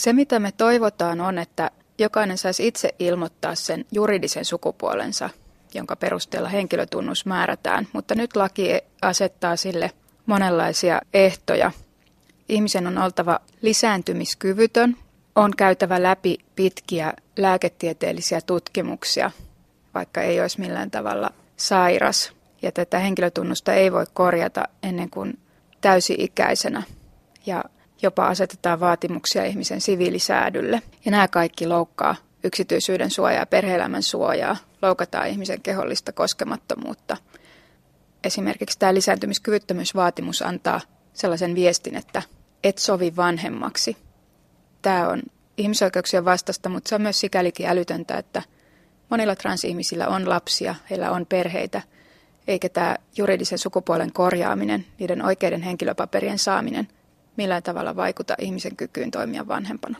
Se, mitä me toivotaan, on, että jokainen saisi itse ilmoittaa sen juridisen sukupuolensa, jonka perusteella henkilötunnus määrätään. Mutta nyt laki asettaa sille monenlaisia ehtoja. Ihmisen on oltava lisääntymiskyvytön, on käytävä läpi pitkiä lääketieteellisiä tutkimuksia, vaikka ei olisi millään tavalla sairas. Ja tätä henkilötunnusta ei voi korjata ennen kuin täysi-ikäisenä. Ja jopa asetetaan vaatimuksia ihmisen siviilisäädylle. Ja nämä kaikki loukkaa yksityisyyden suojaa, perheelämän suojaa, loukataan ihmisen kehollista koskemattomuutta. Esimerkiksi tämä lisääntymiskyvyttömyysvaatimus antaa sellaisen viestin, että et sovi vanhemmaksi. Tämä on ihmisoikeuksien vastasta, mutta se on myös sikälikin älytöntä, että monilla transihmisillä on lapsia, heillä on perheitä, eikä tämä juridisen sukupuolen korjaaminen, niiden oikeiden henkilöpaperien saaminen – millään tavalla vaikuta ihmisen kykyyn toimia vanhempana.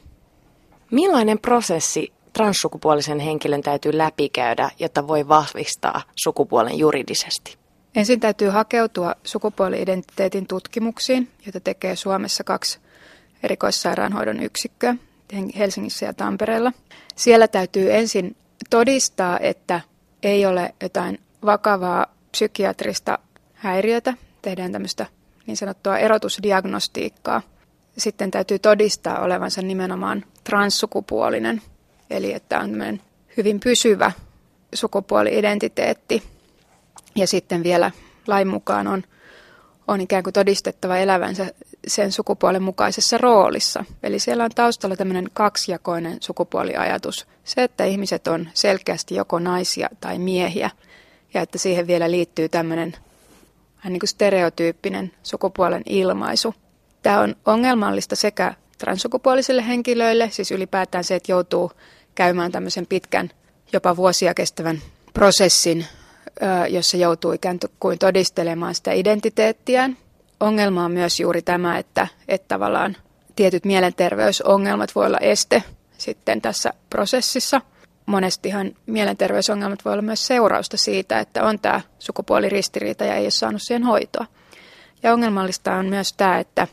Millainen prosessi transsukupuolisen henkilön täytyy läpikäydä, jotta voi vahvistaa sukupuolen juridisesti? Ensin täytyy hakeutua sukupuoli-identiteetin tutkimuksiin, joita tekee Suomessa kaksi erikoissairaanhoidon yksikköä Helsingissä ja Tampereella. Siellä täytyy ensin todistaa, että ei ole jotain vakavaa psykiatrista häiriötä. Tehdään tämmöistä niin sanottua erotusdiagnostiikkaa. Sitten täytyy todistaa olevansa nimenomaan transsukupuolinen, eli että on hyvin pysyvä sukupuoli-identiteetti. Ja sitten vielä lain mukaan on, on ikään kuin todistettava elävänsä sen sukupuolen mukaisessa roolissa. Eli siellä on taustalla tämmöinen kaksijakoinen sukupuoliajatus. Se, että ihmiset on selkeästi joko naisia tai miehiä, ja että siihen vielä liittyy tämmöinen vähän niin kuin stereotyyppinen sukupuolen ilmaisu. Tämä on ongelmallista sekä transsukupuolisille henkilöille, siis ylipäätään se, että joutuu käymään tämmöisen pitkän, jopa vuosia kestävän prosessin, jossa joutuu ikään kuin todistelemaan sitä identiteettiään. Ongelma on myös juuri tämä, että, että tavallaan tietyt mielenterveysongelmat voi olla este sitten tässä prosessissa – monestihan mielenterveysongelmat voi olla myös seurausta siitä, että on tämä sukupuoliristiriita ja ei ole saanut siihen hoitoa. Ja ongelmallista on myös tämä, että,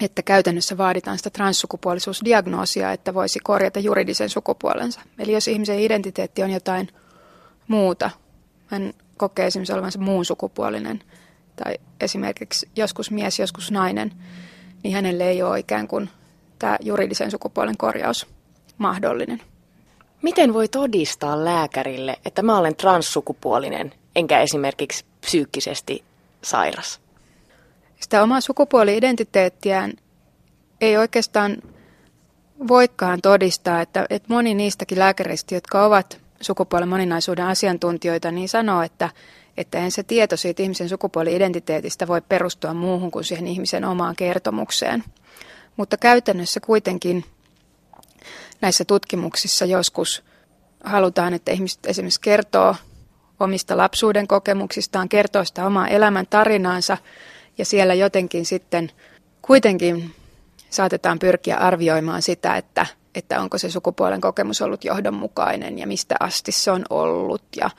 että käytännössä vaaditaan sitä transsukupuolisuusdiagnoosia, että voisi korjata juridisen sukupuolensa. Eli jos ihmisen identiteetti on jotain muuta, hän kokee esimerkiksi olevansa muun sukupuolinen tai esimerkiksi joskus mies, joskus nainen, niin hänelle ei ole ikään kuin tämä juridisen sukupuolen korjaus mahdollinen. Miten voi todistaa lääkärille, että mä olen transsukupuolinen, enkä esimerkiksi psyykkisesti sairas? Sitä omaa sukupuoli-identiteettiään ei oikeastaan voikaan todistaa, että, että moni niistäkin lääkäreistä, jotka ovat sukupuolen moninaisuuden asiantuntijoita, niin sanoo, että, että en se tieto siitä ihmisen sukupuoli-identiteetistä voi perustua muuhun kuin siihen ihmisen omaan kertomukseen. Mutta käytännössä kuitenkin näissä tutkimuksissa joskus halutaan, että ihmiset esimerkiksi kertoo omista lapsuuden kokemuksistaan, kertoo sitä omaa elämän tarinaansa ja siellä jotenkin sitten kuitenkin saatetaan pyrkiä arvioimaan sitä, että, että onko se sukupuolen kokemus ollut johdonmukainen ja mistä asti se on ollut ja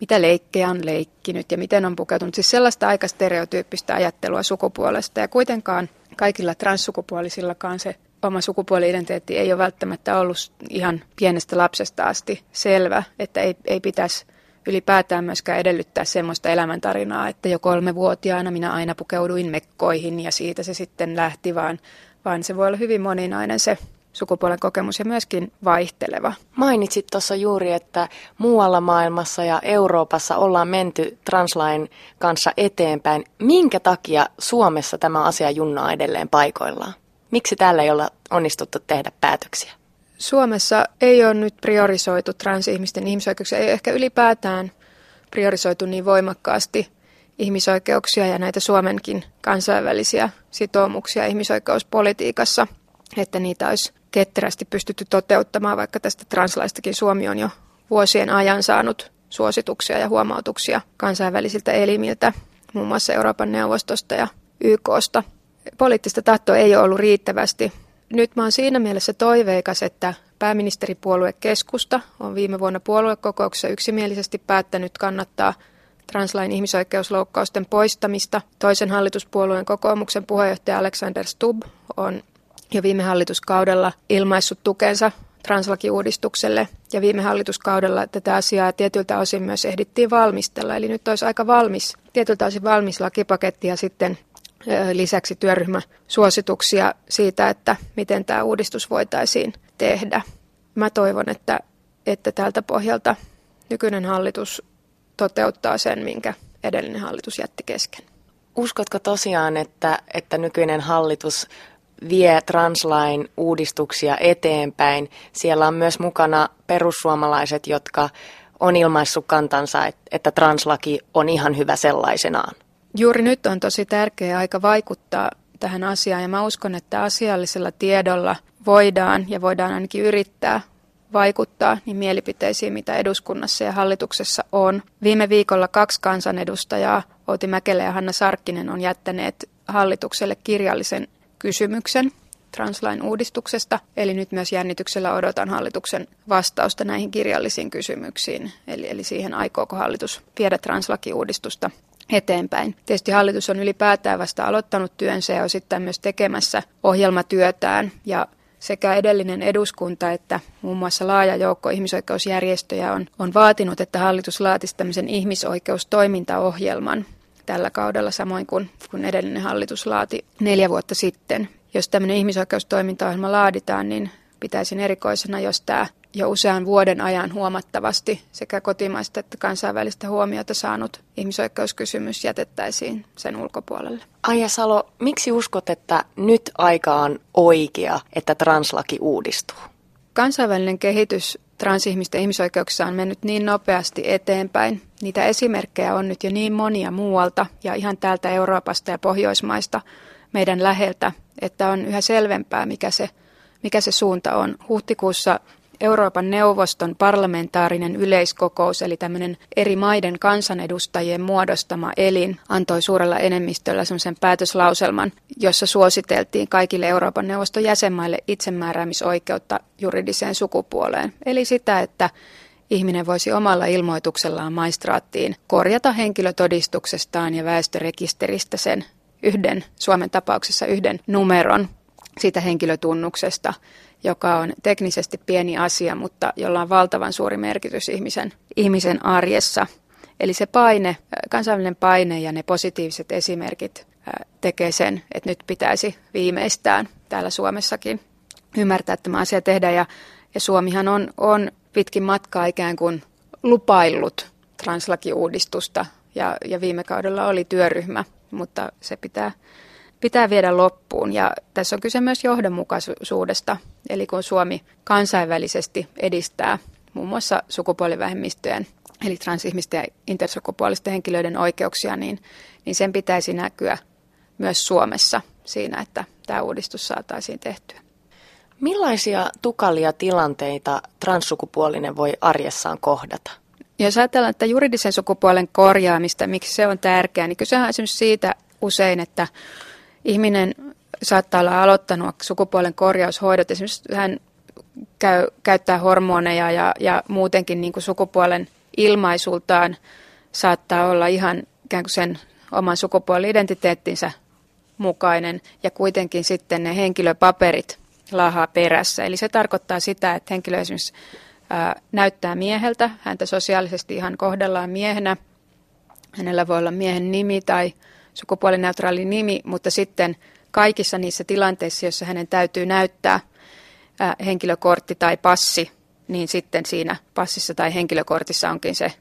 mitä leikkejä on leikkinyt ja miten on pukeutunut. Siis sellaista aika stereotyyppistä ajattelua sukupuolesta ja kuitenkaan kaikilla transsukupuolisillakaan se oma sukupuoli-identiteetti ei ole välttämättä ollut ihan pienestä lapsesta asti selvä, että ei, ei pitäisi ylipäätään myöskään edellyttää semmoista elämäntarinaa, että jo kolmevuotiaana minä aina pukeuduin mekkoihin ja siitä se sitten lähti, vaan, vaan se voi olla hyvin moninainen se sukupuolen kokemus ja myöskin vaihteleva. Mainitsit tuossa juuri, että muualla maailmassa ja Euroopassa ollaan menty translain kanssa eteenpäin. Minkä takia Suomessa tämä asia junnaa edelleen paikoillaan? Miksi täällä ei olla onnistuttu tehdä päätöksiä? Suomessa ei ole nyt priorisoitu transihmisten ihmisoikeuksia, ei ehkä ylipäätään priorisoitu niin voimakkaasti ihmisoikeuksia ja näitä Suomenkin kansainvälisiä sitoumuksia ihmisoikeuspolitiikassa, että niitä olisi ketterästi pystytty toteuttamaan, vaikka tästä translaistakin Suomi on jo vuosien ajan saanut suosituksia ja huomautuksia kansainvälisiltä elimiltä, muun muassa Euroopan neuvostosta ja YKsta poliittista tahtoa ei ole ollut riittävästi. Nyt mä oon siinä mielessä toiveikas, että pääministeripuolue Keskusta on viime vuonna puoluekokouksessa yksimielisesti päättänyt kannattaa translain ihmisoikeusloukkausten poistamista. Toisen hallituspuolueen kokoomuksen puheenjohtaja Alexander Stubb on jo viime hallituskaudella ilmaissut tukensa translakiuudistukselle ja viime hallituskaudella tätä asiaa tietyltä osin myös ehdittiin valmistella. Eli nyt olisi aika valmis, tietyltä osin valmis lakipaketti ja sitten lisäksi työryhmäsuosituksia siitä, että miten tämä uudistus voitaisiin tehdä. Mä toivon, että, että tältä pohjalta nykyinen hallitus toteuttaa sen, minkä edellinen hallitus jätti kesken. Uskotko tosiaan, että, että nykyinen hallitus vie translain uudistuksia eteenpäin? Siellä on myös mukana perussuomalaiset, jotka on ilmaissut kantansa, että translaki on ihan hyvä sellaisenaan. Juuri nyt on tosi tärkeä aika vaikuttaa tähän asiaan ja mä uskon, että asiallisella tiedolla voidaan ja voidaan ainakin yrittää vaikuttaa niin mielipiteisiin, mitä eduskunnassa ja hallituksessa on. Viime viikolla kaksi kansanedustajaa, Outi Mäkelä ja Hanna Sarkkinen, on jättäneet hallitukselle kirjallisen kysymyksen translain uudistuksesta. Eli nyt myös jännityksellä odotan hallituksen vastausta näihin kirjallisiin kysymyksiin. Eli, eli siihen aikooko hallitus viedä translakiuudistusta eteenpäin. Tietysti hallitus on ylipäätään vasta aloittanut työnsä ja osittain myös tekemässä ohjelmatyötään ja sekä edellinen eduskunta että muun muassa laaja joukko ihmisoikeusjärjestöjä on, on vaatinut, että hallitus laatisi tämmöisen ihmisoikeustoimintaohjelman tällä kaudella, samoin kuin, kuin edellinen hallitus laati neljä vuotta sitten. Jos tämmöinen ihmisoikeustoimintaohjelma laaditaan, niin pitäisin erikoisena, jos tämä jo usean vuoden ajan huomattavasti sekä kotimaista että kansainvälistä huomiota saanut ihmisoikeuskysymys jätettäisiin sen ulkopuolelle. Aija Salo, miksi uskot, että nyt aika on oikea, että translaki uudistuu? Kansainvälinen kehitys transihmisten ihmisoikeuksissa on mennyt niin nopeasti eteenpäin. Niitä esimerkkejä on nyt jo niin monia muualta ja ihan täältä Euroopasta ja Pohjoismaista meidän läheltä, että on yhä selvempää, mikä se, mikä se suunta on. Huhtikuussa Euroopan neuvoston parlamentaarinen yleiskokous, eli tämmöinen eri maiden kansanedustajien muodostama elin, antoi suurella enemmistöllä semmoisen päätöslauselman, jossa suositeltiin kaikille Euroopan neuvoston jäsenmaille itsemääräämisoikeutta juridiseen sukupuoleen. Eli sitä, että ihminen voisi omalla ilmoituksellaan maistraattiin korjata henkilötodistuksestaan ja väestörekisteristä sen yhden, Suomen tapauksessa yhden numeron siitä henkilötunnuksesta joka on teknisesti pieni asia, mutta jolla on valtavan suuri merkitys ihmisen, ihmisen arjessa. Eli se paine, kansainvälinen paine ja ne positiiviset esimerkit tekee sen, että nyt pitäisi viimeistään täällä Suomessakin ymmärtää tämä asia tehdä. Ja, ja Suomihan on, on pitkin matkaa ikään kuin lupaillut translakiuudistusta ja, ja viime kaudella oli työryhmä, mutta se pitää pitää viedä loppuun. Ja tässä on kyse myös johdonmukaisuudesta, eli kun Suomi kansainvälisesti edistää muun muassa sukupuolivähemmistöjen, eli transihmisten ja intersukupuolisten henkilöiden oikeuksia, niin, niin sen pitäisi näkyä myös Suomessa siinä, että tämä uudistus saataisiin tehtyä. Millaisia tukalia tilanteita transsukupuolinen voi arjessaan kohdata? Jos ajatellaan, että juridisen sukupuolen korjaamista, miksi se on tärkeää, niin kyse on esimerkiksi siitä usein, että ihminen saattaa olla aloittanut sukupuolen korjaushoidot. Esimerkiksi hän käy, käyttää hormoneja ja, ja muutenkin niin kuin sukupuolen ilmaisultaan saattaa olla ihan ikään kuin sen oman sukupuoli-identiteettinsä mukainen ja kuitenkin sitten ne henkilöpaperit laahaa perässä. Eli se tarkoittaa sitä, että henkilö esimerkiksi ää, näyttää mieheltä, häntä sosiaalisesti ihan kohdellaan miehenä, hänellä voi olla miehen nimi tai sukupuolineutraali nimi, mutta sitten kaikissa niissä tilanteissa, joissa hänen täytyy näyttää henkilökortti tai passi, niin sitten siinä passissa tai henkilökortissa onkin se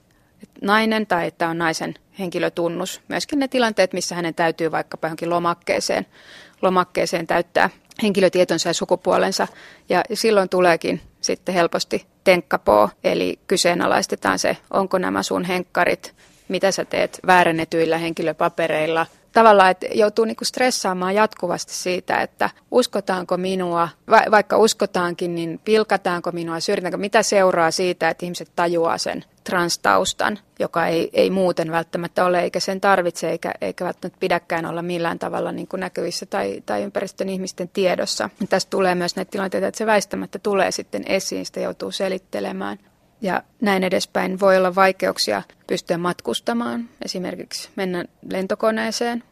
nainen tai että on naisen henkilötunnus. Myöskin ne tilanteet, missä hänen täytyy vaikkapa johonkin lomakkeeseen, lomakkeeseen täyttää henkilötietonsa ja sukupuolensa. Ja silloin tuleekin sitten helposti tenkkapoo, eli kyseenalaistetaan se, onko nämä sun henkkarit mitä sä teet väärennetyillä henkilöpapereilla. Tavallaan, että joutuu niinku stressaamaan jatkuvasti siitä, että uskotaanko minua, va- vaikka uskotaankin, niin pilkataanko minua, syrjitäänkö, mitä seuraa siitä, että ihmiset tajuaa sen transtaustan, joka ei, ei muuten välttämättä ole, eikä sen tarvitse, eikä, eikä välttämättä pidäkään olla millään tavalla niin kuin näkyvissä tai, tai ympäristön ihmisten tiedossa. Tästä tulee myös näitä tilanteita, että se väistämättä tulee sitten esiin, sitä joutuu selittelemään ja näin edespäin voi olla vaikeuksia pystyä matkustamaan, esimerkiksi mennä lentokoneeseen,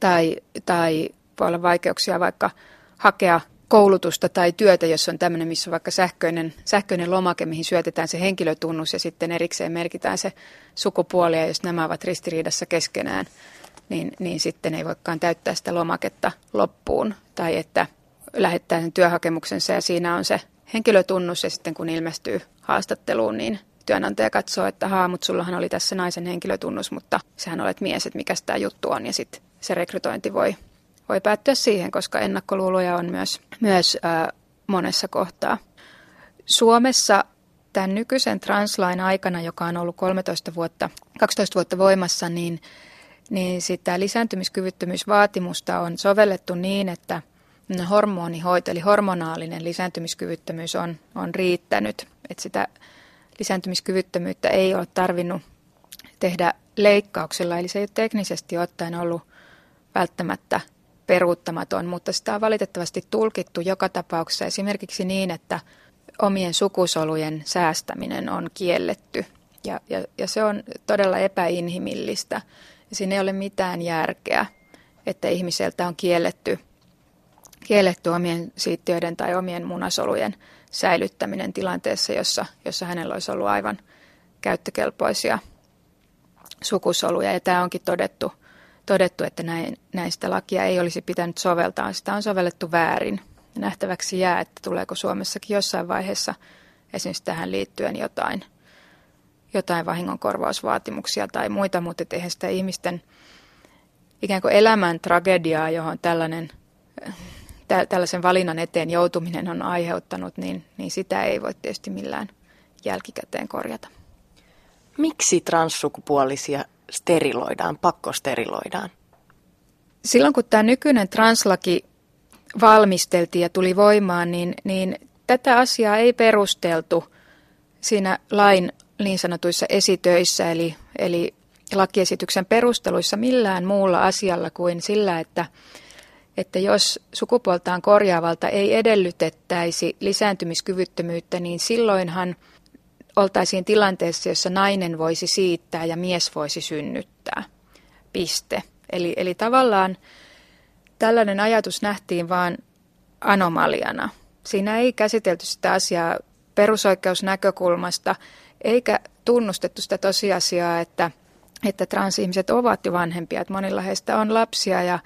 tai, tai voi olla vaikeuksia vaikka hakea koulutusta tai työtä, jos on tämmöinen, missä on vaikka sähköinen, sähköinen lomake, mihin syötetään se henkilötunnus ja sitten erikseen merkitään se sukupuoli, ja jos nämä ovat ristiriidassa keskenään, niin, niin sitten ei voikaan täyttää sitä lomaketta loppuun. Tai että lähettää sen työhakemuksensa ja siinä on se henkilötunnus ja sitten kun ilmestyy haastatteluun, niin työnantaja katsoo, että haa, mutta sullahan oli tässä naisen henkilötunnus, mutta sehän olet mies, että mikä tämä juttu on ja sitten se rekrytointi voi, voi päättyä siihen, koska ennakkoluuloja on myös, myös ää, monessa kohtaa. Suomessa tämän nykyisen translain aikana, joka on ollut 13 vuotta, 12 vuotta voimassa, niin, niin sitä lisääntymiskyvyttömyysvaatimusta on sovellettu niin, että hormonihoito, eli hormonaalinen lisääntymiskyvyttömyys on, on riittänyt. Että sitä lisääntymiskyvyttömyyttä ei ole tarvinnut tehdä leikkauksella, eli se ei ole teknisesti ottaen ollut välttämättä peruuttamaton, mutta sitä on valitettavasti tulkittu joka tapauksessa esimerkiksi niin, että omien sukusolujen säästäminen on kielletty. Ja, ja, ja se on todella epäinhimillistä. Siinä ei ole mitään järkeä, että ihmiseltä on kielletty, kielletty omien siittiöiden tai omien munasolujen säilyttäminen tilanteessa, jossa, jossa hänellä olisi ollut aivan käyttökelpoisia sukusoluja. Ja tämä onkin todettu, todettu että näin, näistä lakia ei olisi pitänyt soveltaa. Sitä on sovellettu väärin. Ja nähtäväksi jää, että tuleeko Suomessakin jossain vaiheessa esimerkiksi tähän liittyen jotain, jotain vahingonkorvausvaatimuksia tai muita, mutta eihän sitä ihmisten ikään kuin elämän tragediaa, johon tällainen tällaisen valinnan eteen joutuminen on aiheuttanut, niin, niin sitä ei voi tietysti millään jälkikäteen korjata. Miksi transsukupuolisia steriloidaan, pakkosteriloidaan? Silloin kun tämä nykyinen translaki valmisteltiin ja tuli voimaan, niin, niin tätä asiaa ei perusteltu siinä lain niin sanotuissa esitöissä, eli, eli lakiesityksen perusteluissa millään muulla asialla kuin sillä, että että jos sukupuoltaan korjaavalta ei edellytettäisi lisääntymiskyvyttömyyttä, niin silloinhan oltaisiin tilanteessa, jossa nainen voisi siittää ja mies voisi synnyttää. Piste. Eli, eli tavallaan tällainen ajatus nähtiin vain anomaliana. Siinä ei käsitelty sitä asiaa perusoikeusnäkökulmasta, eikä tunnustettu sitä tosiasiaa, että, että transihmiset ovat jo vanhempia, että monilla heistä on lapsia ja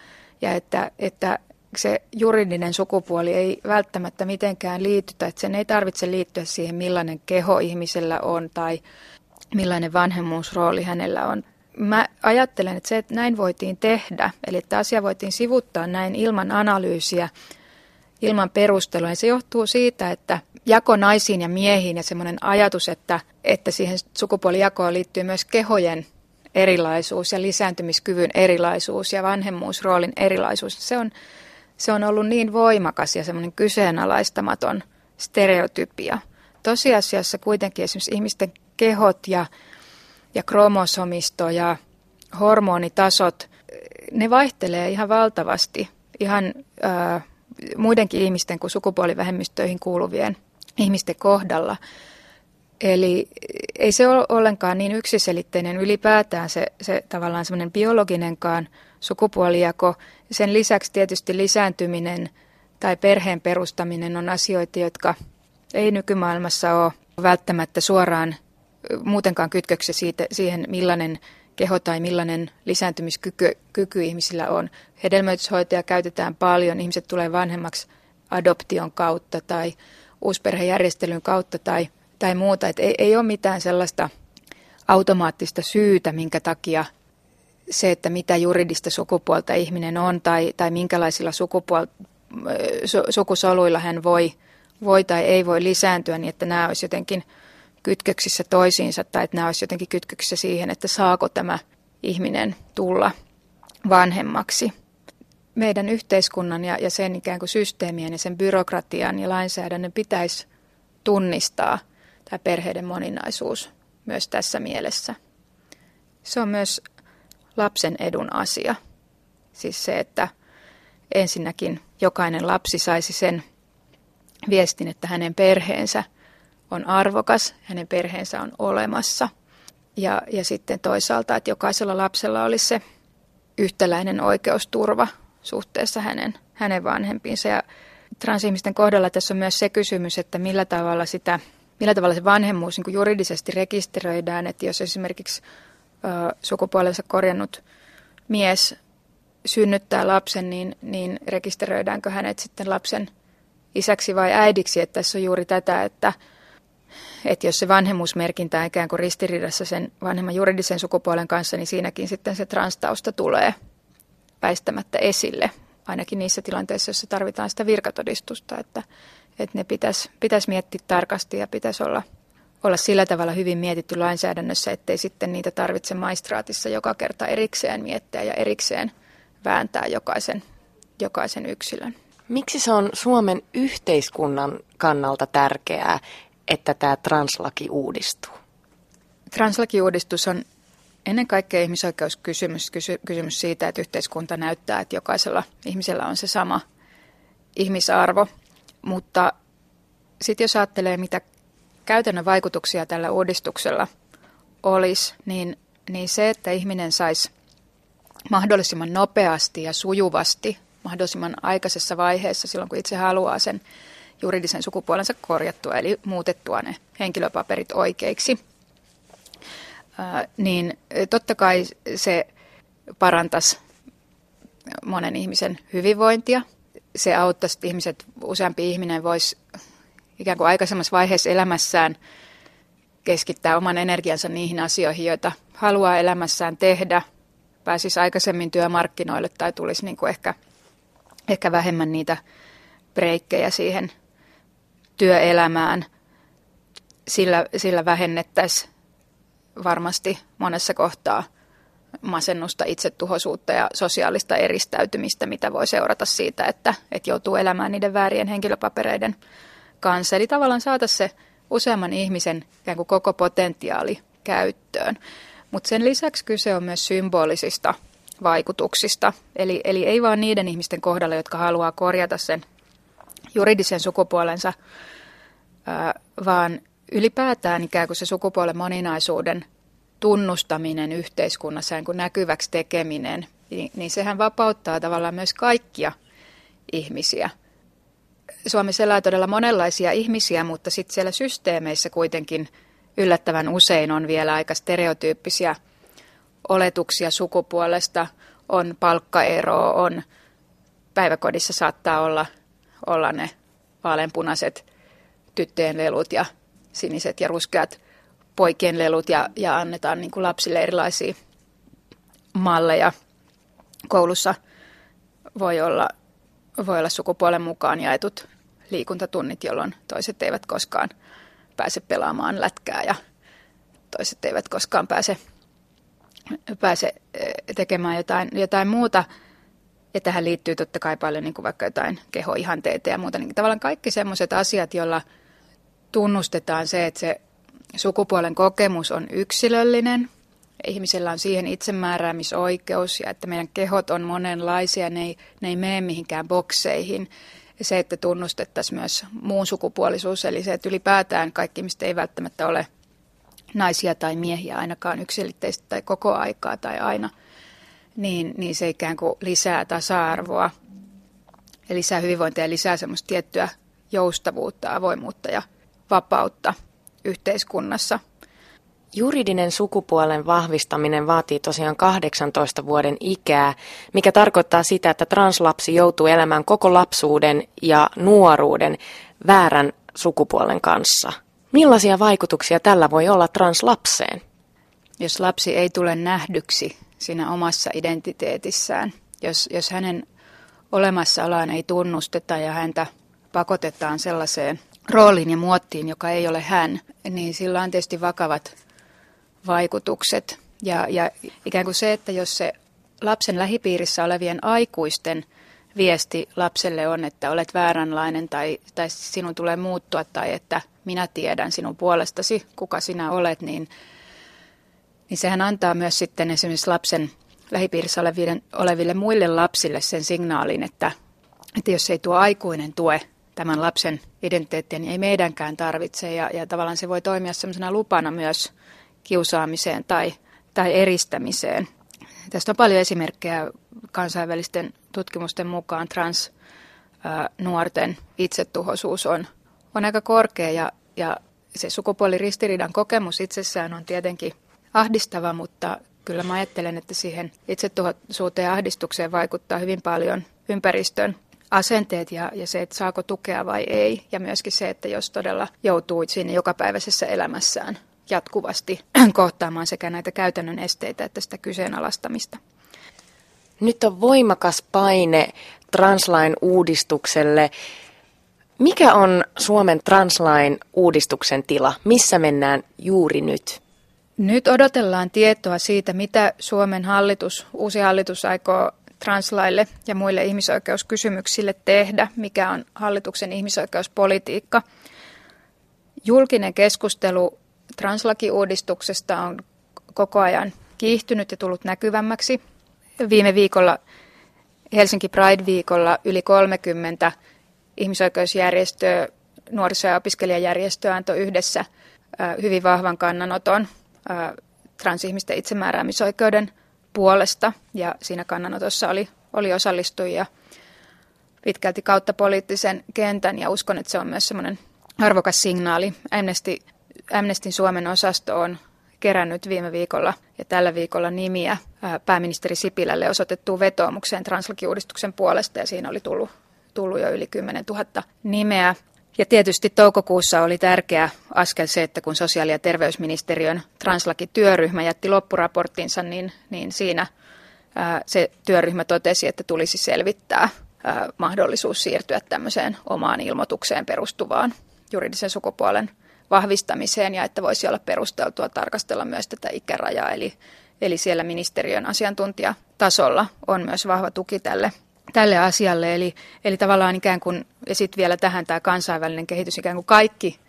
ja että, että se juridinen sukupuoli ei välttämättä mitenkään liity, tai että sen ei tarvitse liittyä siihen, millainen keho ihmisellä on tai millainen vanhemmuusrooli hänellä on. Mä ajattelen, että se, että näin voitiin tehdä, eli että asia voitiin sivuttaa näin ilman analyysiä, ilman perustelua, niin se johtuu siitä, että jako naisiin ja miehiin ja semmoinen ajatus, että, että siihen sukupuolijakoon liittyy myös kehojen erilaisuus ja lisääntymiskyvyn erilaisuus ja vanhemmuusroolin erilaisuus, se on, se on ollut niin voimakas ja semmoinen kyseenalaistamaton stereotypia. Tosiasiassa kuitenkin esimerkiksi ihmisten kehot ja, ja kromosomisto ja hormonitasot, ne vaihtelee ihan valtavasti ihan ää, muidenkin ihmisten kuin sukupuolivähemmistöihin kuuluvien ihmisten kohdalla. Eli ei se ole ollenkaan niin yksiselitteinen ylipäätään se, se tavallaan semmoinen biologinenkaan sukupuolijako. Sen lisäksi tietysti lisääntyminen tai perheen perustaminen on asioita, jotka ei nykymaailmassa ole välttämättä suoraan muutenkaan kytköksiä siitä, siihen, millainen keho tai millainen lisääntymiskyky kyky ihmisillä on. Hedelmöityshoitoja käytetään paljon, ihmiset tulee vanhemmaksi adoption kautta tai uusperhejärjestelyn kautta tai – tai muuta. Että ei, ei ole mitään sellaista automaattista syytä, minkä takia se, että mitä juridista sukupuolta ihminen on tai, tai minkälaisilla sukupuol- su, sukusoluilla hän voi, voi tai ei voi lisääntyä, niin että nämä olisi jotenkin kytköksissä toisiinsa tai että nämä olisi jotenkin kytköksissä siihen, että saako tämä ihminen tulla vanhemmaksi. Meidän yhteiskunnan ja, ja sen ikään kuin systeemien ja sen byrokratian ja lainsäädännön pitäisi tunnistaa – tämä perheiden moninaisuus myös tässä mielessä. Se on myös lapsen edun asia. Siis se, että ensinnäkin jokainen lapsi saisi sen viestin, että hänen perheensä on arvokas, hänen perheensä on olemassa. Ja, ja sitten toisaalta, että jokaisella lapsella olisi se yhtäläinen oikeusturva suhteessa hänen, hänen vanhempiinsa. Ja transihmisten kohdalla tässä on myös se kysymys, että millä tavalla, sitä, millä tavalla se vanhemmuus niin juridisesti rekisteröidään. Että jos esimerkiksi ö, sukupuolensa korjannut mies synnyttää lapsen, niin, niin rekisteröidäänkö hänet sitten lapsen isäksi vai äidiksi. Että tässä on juuri tätä, että, että jos se vanhemmuusmerkintä on ikään kuin ristiriidassa sen vanhemman juridisen sukupuolen kanssa, niin siinäkin sitten se transtausta tulee väistämättä esille ainakin niissä tilanteissa, joissa tarvitaan sitä virkatodistusta, että, että ne pitäisi, pitäisi miettiä tarkasti ja pitäisi olla, olla sillä tavalla hyvin mietitty lainsäädännössä, ettei sitten niitä tarvitse maistraatissa joka kerta erikseen miettiä ja erikseen vääntää jokaisen, jokaisen yksilön. Miksi se on Suomen yhteiskunnan kannalta tärkeää, että tämä translaki uudistuu? Translakiuudistus on ennen kaikkea ihmisoikeuskysymys kysy, kysymys siitä, että yhteiskunta näyttää, että jokaisella ihmisellä on se sama ihmisarvo. Mutta sitten jos ajattelee, mitä käytännön vaikutuksia tällä uudistuksella olisi, niin, niin se, että ihminen saisi mahdollisimman nopeasti ja sujuvasti, mahdollisimman aikaisessa vaiheessa, silloin kun itse haluaa sen juridisen sukupuolensa korjattua, eli muutettua ne henkilöpaperit oikeiksi – niin totta kai se parantaisi monen ihmisen hyvinvointia. Se auttaisi, että ihmiset, useampi ihminen voisi ikään kuin aikaisemmassa vaiheessa elämässään keskittää oman energiansa niihin asioihin, joita haluaa elämässään tehdä, pääsisi aikaisemmin työmarkkinoille tai tulisi niin kuin ehkä, ehkä vähemmän niitä breikkejä siihen työelämään. Sillä, sillä vähennettäisiin varmasti monessa kohtaa masennusta, itsetuhoisuutta ja sosiaalista eristäytymistä, mitä voi seurata siitä, että, että joutuu elämään niiden väärien henkilöpapereiden kanssa. Eli tavallaan saada se useamman ihmisen ikään kuin koko potentiaali käyttöön. Mutta sen lisäksi kyse on myös symbolisista vaikutuksista. Eli, eli ei vain niiden ihmisten kohdalla, jotka haluaa korjata sen juridisen sukupuolensa, vaan ylipäätään ikään kuin se sukupuolen moninaisuuden tunnustaminen yhteiskunnassa, niin kuin näkyväksi tekeminen, niin, niin sehän vapauttaa tavallaan myös kaikkia ihmisiä. Suomessa elää todella monenlaisia ihmisiä, mutta sitten siellä systeemeissä kuitenkin yllättävän usein on vielä aika stereotyyppisiä oletuksia sukupuolesta, on palkkaero, on päiväkodissa saattaa olla, olla ne vaaleanpunaiset tyttöjen lelut ja siniset ja ruskeat poikien lelut ja, ja annetaan niin kuin lapsille erilaisia malleja. Koulussa voi olla, voi olla sukupuolen mukaan jaetut liikuntatunnit, jolloin toiset eivät koskaan pääse pelaamaan lätkää ja toiset eivät koskaan pääse, pääse eh, tekemään jotain, jotain muuta. Ja tähän liittyy totta kai paljon niin kuin vaikka jotain kehoihanteita ja muuta. Niin tavallaan kaikki sellaiset asiat, joilla – tunnustetaan se, että se sukupuolen kokemus on yksilöllinen. Ihmisellä on siihen itsemääräämisoikeus ja että meidän kehot on monenlaisia, ne ei, ne ei mene mihinkään bokseihin. Ja se, että tunnustettaisiin myös muun sukupuolisuus, eli se, että ylipäätään kaikki ihmiset ei välttämättä ole naisia tai miehiä ainakaan yksilitteistä tai koko aikaa tai aina, niin, niin se ikään kuin lisää tasa-arvoa ja lisää hyvinvointia ja lisää semmoista tiettyä joustavuutta, avoimuutta ja vapautta yhteiskunnassa. Juridinen sukupuolen vahvistaminen vaatii tosiaan 18 vuoden ikää, mikä tarkoittaa sitä, että translapsi joutuu elämään koko lapsuuden ja nuoruuden väärän sukupuolen kanssa. Millaisia vaikutuksia tällä voi olla translapseen? Jos lapsi ei tule nähdyksi siinä omassa identiteetissään, jos, jos hänen olemassaoloaan ei tunnusteta ja häntä pakotetaan sellaiseen rooliin ja muottiin, joka ei ole hän, niin sillä on tietysti vakavat vaikutukset. Ja, ja ikään kuin se, että jos se lapsen lähipiirissä olevien aikuisten viesti lapselle on, että olet vääränlainen tai, tai sinun tulee muuttua tai että minä tiedän sinun puolestasi, kuka sinä olet, niin, niin sehän antaa myös sitten esimerkiksi lapsen lähipiirissä oleville, oleville muille lapsille sen signaalin, että, että jos ei tuo aikuinen tue tämän lapsen identiteettiä, niin ei meidänkään tarvitse. Ja, ja tavallaan se voi toimia sellaisena lupana myös kiusaamiseen tai, tai eristämiseen. Tästä on paljon esimerkkejä kansainvälisten tutkimusten mukaan trans nuorten itsetuhoisuus on, on aika korkea ja, ja se sukupuoliristiriidan kokemus itsessään on tietenkin ahdistava, mutta kyllä mä ajattelen, että siihen itsetuhoisuuteen ja ahdistukseen vaikuttaa hyvin paljon ympäristön asenteet ja, ja se, että saako tukea vai ei. Ja myöskin se, että jos todella joutuu siinä jokapäiväisessä elämässään jatkuvasti kohtaamaan sekä näitä käytännön esteitä että sitä kyseenalaistamista. Nyt on voimakas paine translain uudistukselle. Mikä on Suomen translain uudistuksen tila? Missä mennään juuri nyt? Nyt odotellaan tietoa siitä, mitä Suomen hallitus, uusi hallitus aikoo translaille ja muille ihmisoikeuskysymyksille tehdä, mikä on hallituksen ihmisoikeuspolitiikka. Julkinen keskustelu translakiuudistuksesta on koko ajan kiihtynyt ja tullut näkyvämmäksi. Viime viikolla Helsinki Pride-viikolla yli 30 ihmisoikeusjärjestöä, nuoriso- ja opiskelijajärjestöä antoi yhdessä hyvin vahvan kannanoton transihmisten itsemääräämisoikeuden puolesta. Ja siinä kannanotossa oli, oli osallistujia pitkälti kautta poliittisen kentän ja uskon, että se on myös semmoinen arvokas signaali. Amnesty, Amnestin Suomen osasto on kerännyt viime viikolla ja tällä viikolla nimiä pääministeri Sipilälle osoitettuun vetoomukseen translakiuudistuksen puolesta ja siinä oli tullut, tullut jo yli 10 000 nimeä. Ja tietysti toukokuussa oli tärkeä askel se, että kun sosiaali- ja terveysministeriön translakityöryhmä jätti loppuraporttinsa, niin, niin siinä ää, se työryhmä totesi, että tulisi selvittää ää, mahdollisuus siirtyä tämmöiseen omaan ilmoitukseen perustuvaan juridisen sukupuolen vahvistamiseen ja että voisi olla perusteltua tarkastella myös tätä ikärajaa. Eli, eli siellä ministeriön asiantuntijatasolla on myös vahva tuki tälle, tälle asialle. Eli, eli tavallaan ikään kuin, ja sitten vielä tähän tämä kansainvälinen kehitys, ikään kuin kaikki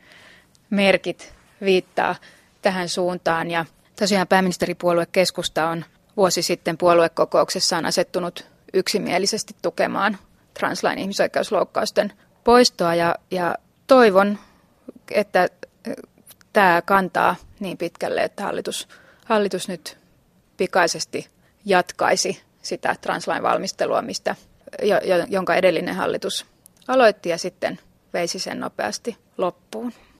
merkit viittaa tähän suuntaan. Ja tosiaan pääministeripuolue Keskusta on vuosi sitten puoluekokouksessaan asettunut yksimielisesti tukemaan translain ihmisoikeusloukkausten poistoa ja, ja toivon, että tämä kantaa niin pitkälle, että hallitus, hallitus nyt pikaisesti jatkaisi sitä translain valmistelua, mistä, jonka edellinen hallitus aloitti ja sitten veisi sen nopeasti loppuun.